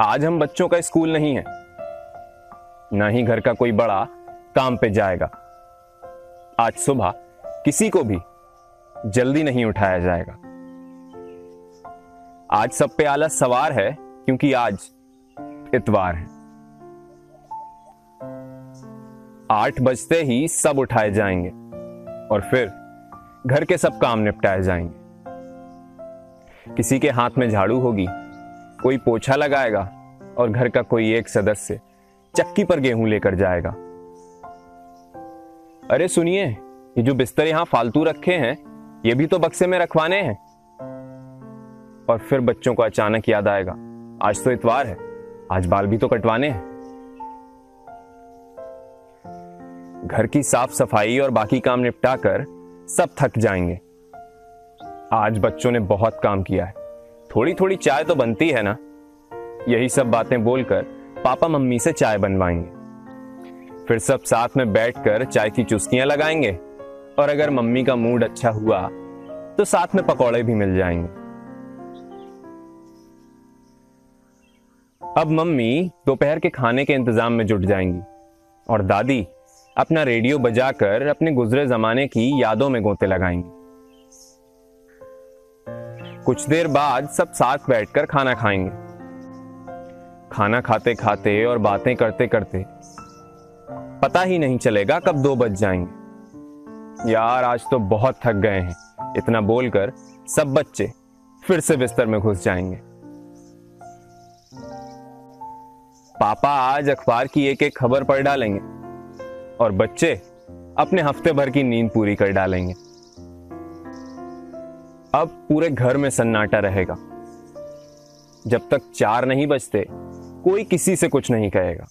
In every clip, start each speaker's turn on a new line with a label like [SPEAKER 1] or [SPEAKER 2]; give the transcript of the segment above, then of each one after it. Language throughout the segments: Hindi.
[SPEAKER 1] आज हम बच्चों का स्कूल नहीं है। ना ही घर का कोई बड़ा काम पे जाएगा। आज सुबह किसी को भी जल्दी नहीं उठाया जाएगा। आज सब पे आलस सवार है, क्योंकि आज इतवार है। आठ बजते ही सब उठाए जाएँगे और फिर घर के सब काम निपटाए जाएँगे। किसी के हाथ में झाड़ू होगी कोई पोछा लगाएगा और घर का कोई एक सदस्य चक्की पर गेहूँ लेकर जाएगा। अरे सुनिए, ये जो बिस्तर यहाँ फालतू रखे हैं, ये भी तो बक्से में रखवाने हैं। और फिर बच्चों को अचानक याद आएगा, आज तो इतवार है, आज बाल भी तो कटवाने हैं। घर की साफ़ सफ़ाई और बाकी काम निपटा कर सब थक जाएँगे। आज बच्चों ने बहुत काम किया है। थोड़ी थोड़ी चाय तो बनती है ना? यही सब बातें बोलकर पापा मम्मी से चाय बनवाएँगे। फिर सब साथ में बैठकर चाय की चुस्कियाँ लगाएँगे और अगर मम्मी का मूड अच्छा हुआ तो साथ में पकौड़े भी मिल जाएँगे। अब मम्मी दोपहर के खाने के इंतज़ाम में जुट जाएँगी और दादी अपना रेडियो बजाकर अपने गुजरे जमाने की यादों में गोते लगाएँगी। कुछ देर बाद सब साथ बैठकर खाना खाएँगे। खाना खाते खाते और बातें करते करते पता ही नहीं चलेगा कब दो बज जाएँगे। यार, आज तो बहुत थक गए हैं। इतना बोलकर सब बच्चे फिर से बिस्तर में घुस जाएँगे। पापा आज अखबार की एक एक खबर पढ़ डालेंगे और बच्चे अपने हफ़्ते भर की नींद पूरी कर डालेंगे। अब पूरे घर में सन्नाटा रहेगा। जब तक चार नहीं बजते कोई किसी से कुछ नहीं कहेगा।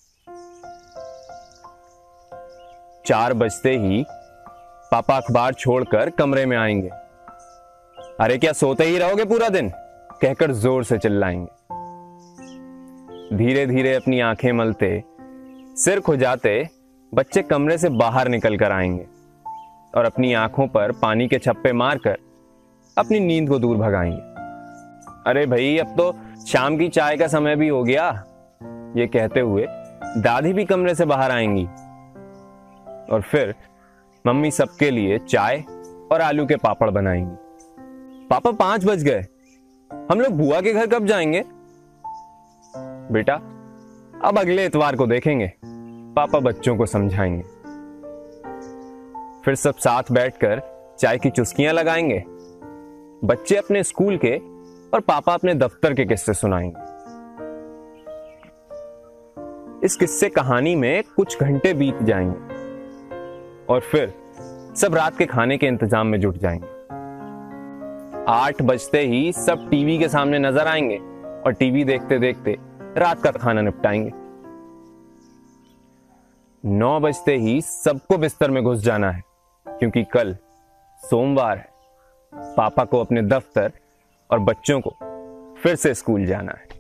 [SPEAKER 1] चार बजते ही पापा अखबार छोड़कर कमरे में आएँगे। अरे क्या सोते ही रहोगे पूरा दिन? कहकर ज़ोर से चिल्लाएँगे। धीरे धीरे अपनी आँखें मलते, सिर खुजाते बच्चे कमरे से बाहर निकल कर आएँगे और अपनी आँखों पर पानी के छप्पे मारकर अपनी नींद को दूर भगाएँगे। अरे भाई, अब तो शाम की चाय का समय भी हो गया। ये कहते हुए दादी भी कमरे से बाहर आएँगी। और फिर मम्मी सबके लिए चाय और आलू के पापड़ बनाएँगी। पापा, पाँच बज गए। हम लोग बुआ के घर कब जाएँगे? बेटा, अब अगले इतवार को देखेंगे। पापा बच्चों को समझाएँगे। फिर सब साथ बैठकर चाय की चुस्कियाँ लगाएँगे। बच्चे अपने स्कूल के और पापा अपने दफ्तर के किस्से सुनाएँगे। इस किस्से कहानी में कुछ घंटे बीत जाएँगे और फिर सब रात के खाने के इंतज़ाम में जुट जाएँगे। आठ बजते ही सब टीवी के सामने नज़र आएँगे और टीवी देखते देखते रात का खाना निपटाएँगे। नौ बजते ही सबको बिस्तर में घुस जाना है, क्योंकि कल सोमवार है। पापा को अपने दफ्तर और बच्चों को फिर से स्कूल जाना है।